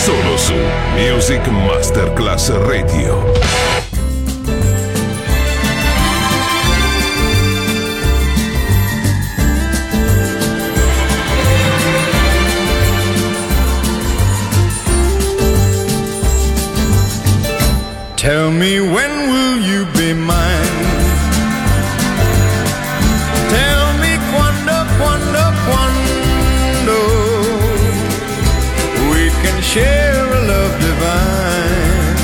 Solo su Music Masterclass Radio. Tell me when will you be mine? Share a love divine.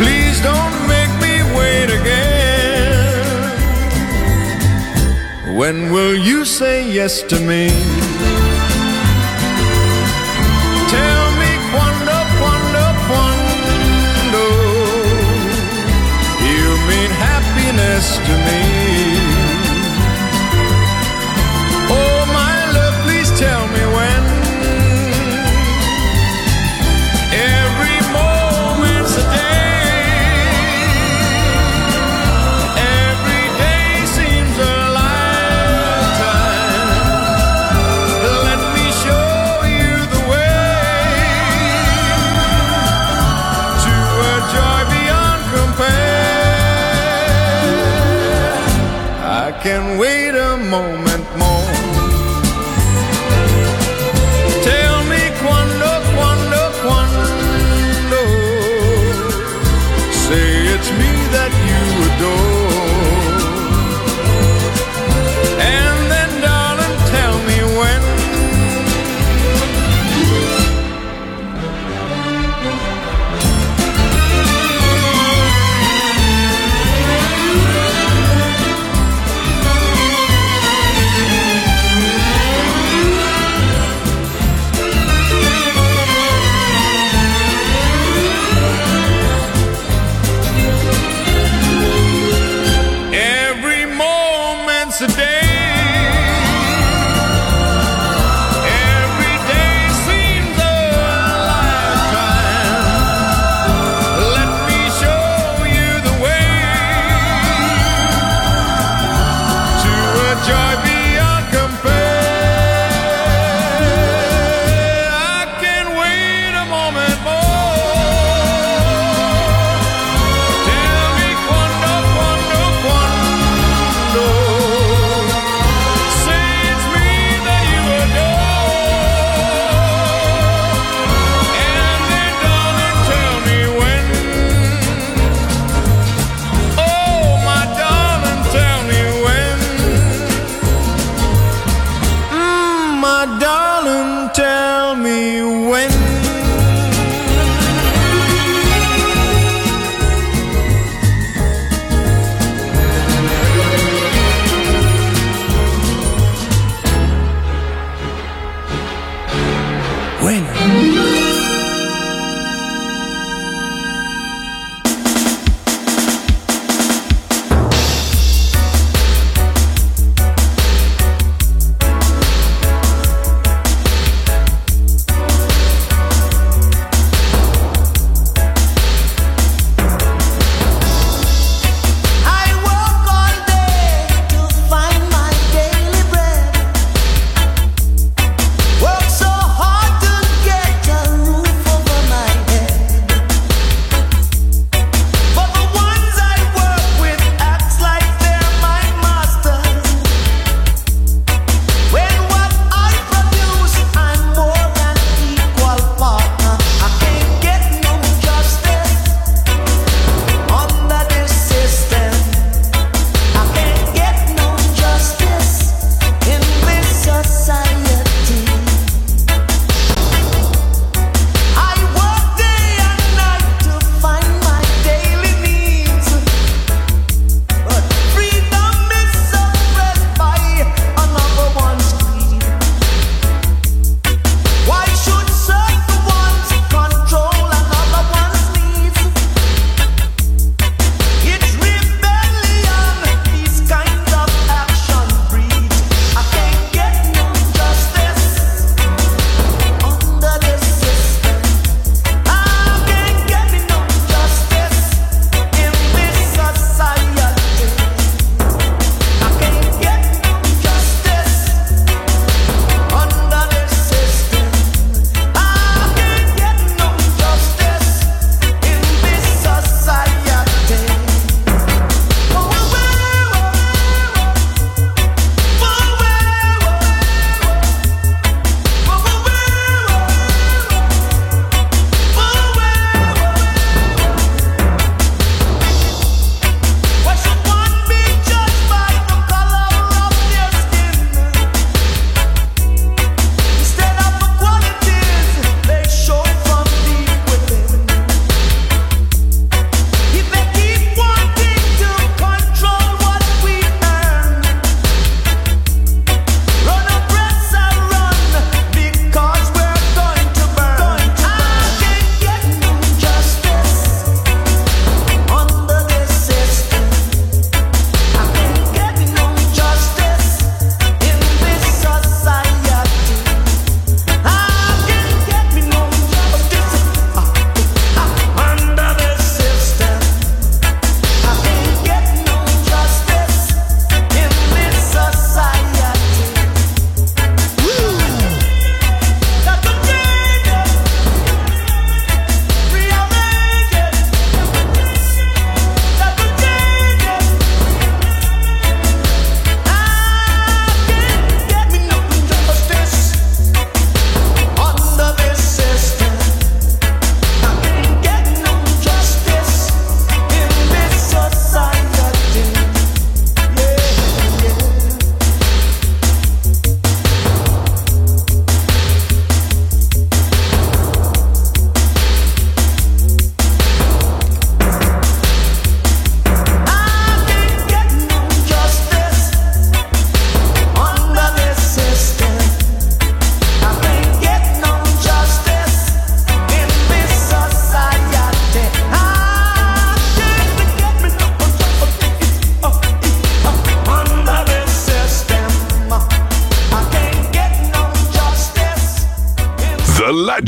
Please don't make me wait again. When will you say yes to me? Tell me quando, quando, quando you mean happiness to me. Can wait a moment more.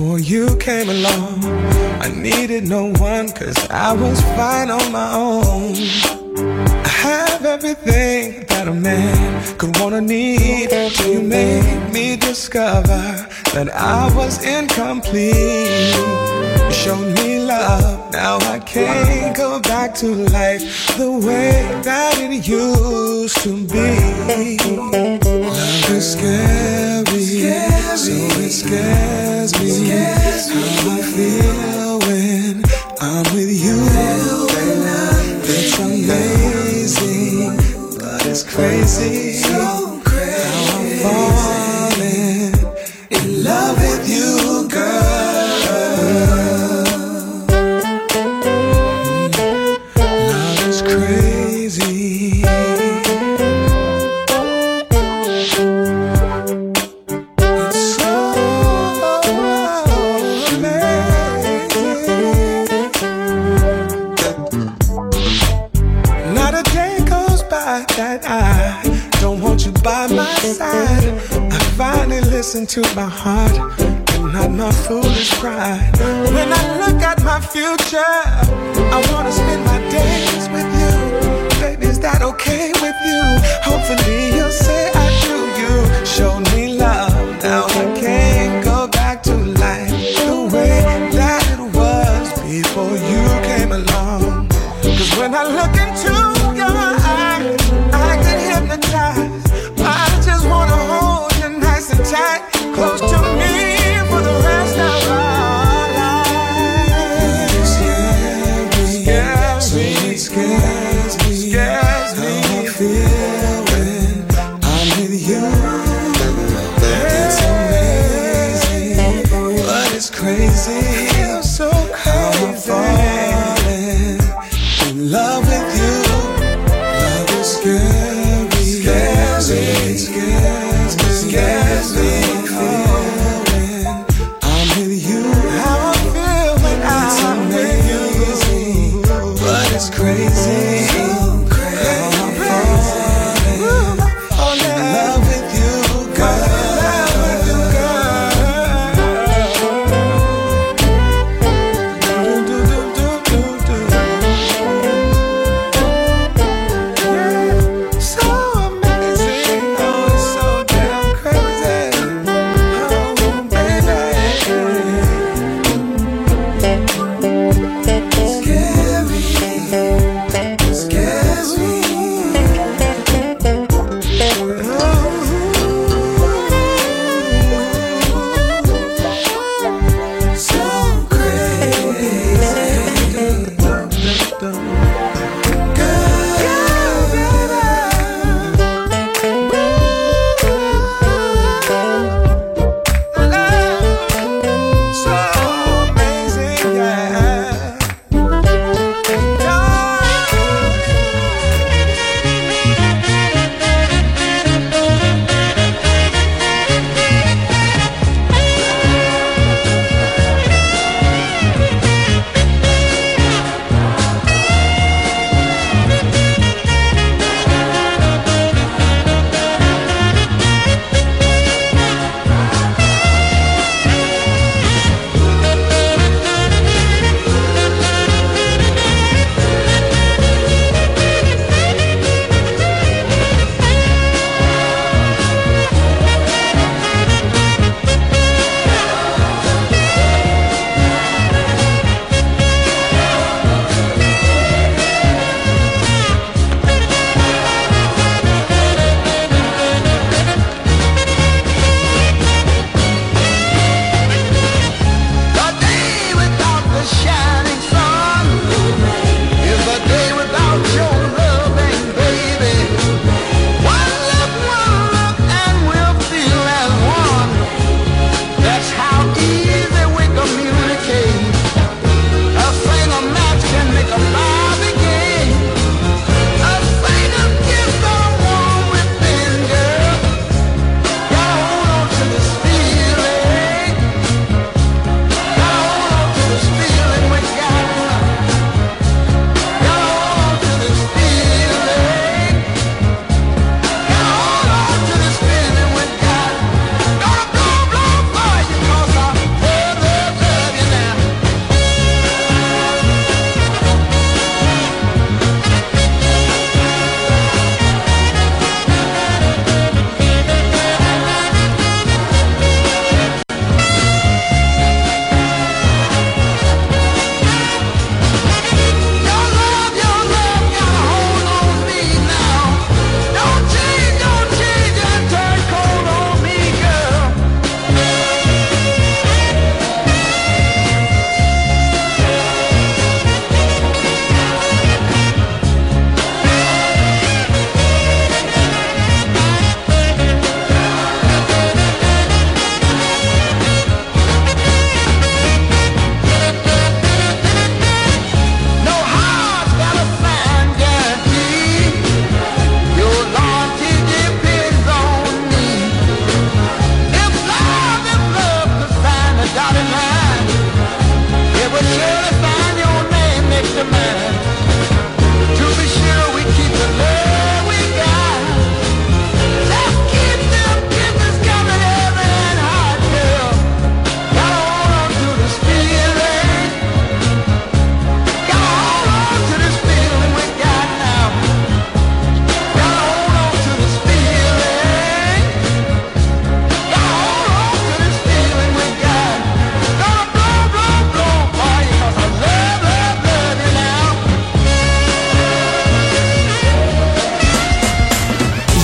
Before you came along. I needed no one cause I was fine on my own. I have everything that a man could wanna need till you made me discover that I was incomplete. You showed me love, now I can't go back to life the way that it used to be. Love is scary, so it scares me. How I feel when I'm with you. It's amazing, but it's crazy. That I don't want you by my side. I finally listen to my heart and not my foolish pride. When I look at my future, I wanna spend my days with you. Baby, is that okay with you? Hopefully you'll say I do. You showed me love, now I can't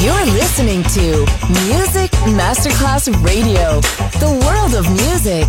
You're listening to Music Masterclass Radio, the world of music.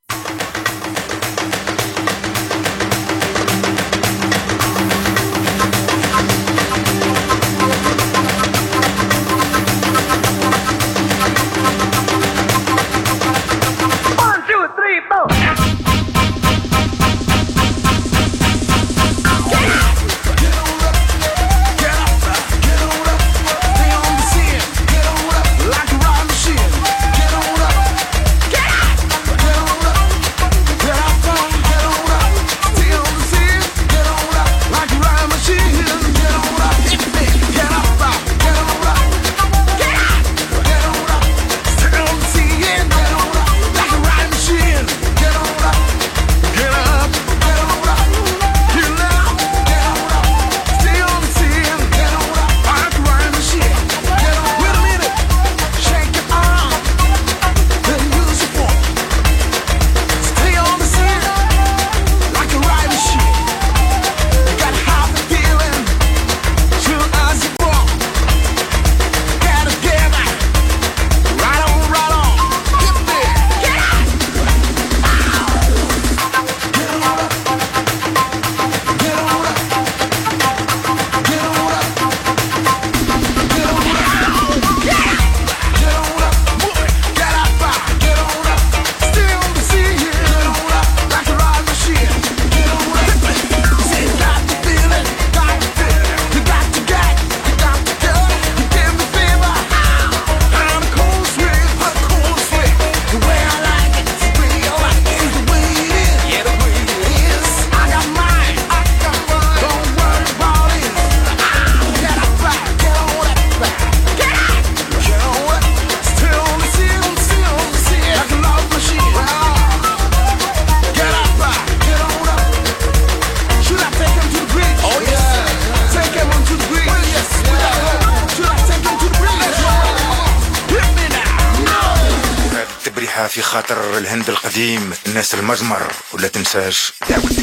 قديم ناس المجمر ولا تنساش. دعوتنا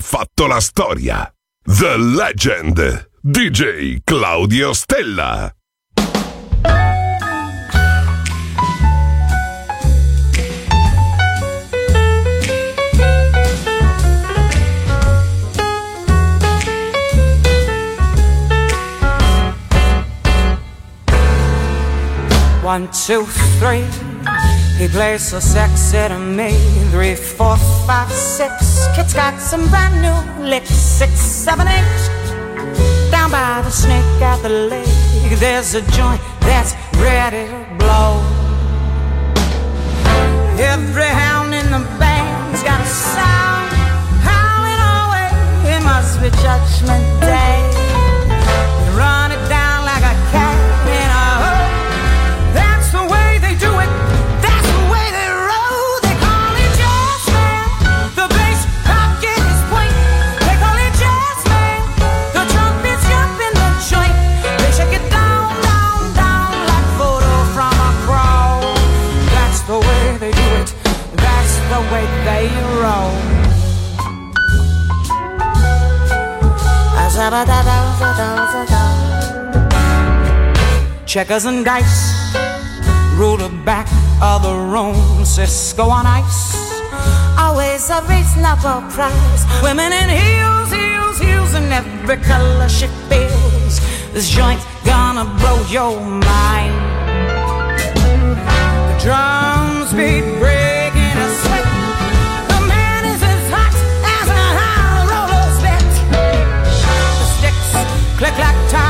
fatto la storia. The Legend. DJ Claudio Stella. One, two, three. He plays so sexy to me. Three, four, five, six. Kid's got some brand new licks. Six, seven, eight. Down by the snake at the lake, there's a joint that's ready to blow. Every hound in the band's got a sound away. It must be Judgment Day. Checkers and dice, rule the back of the room. Cisco on ice, always a reasonable price. Women in heels, heels, heels, in every color she feels. This joint's gonna blow your mind. The drums beat click like time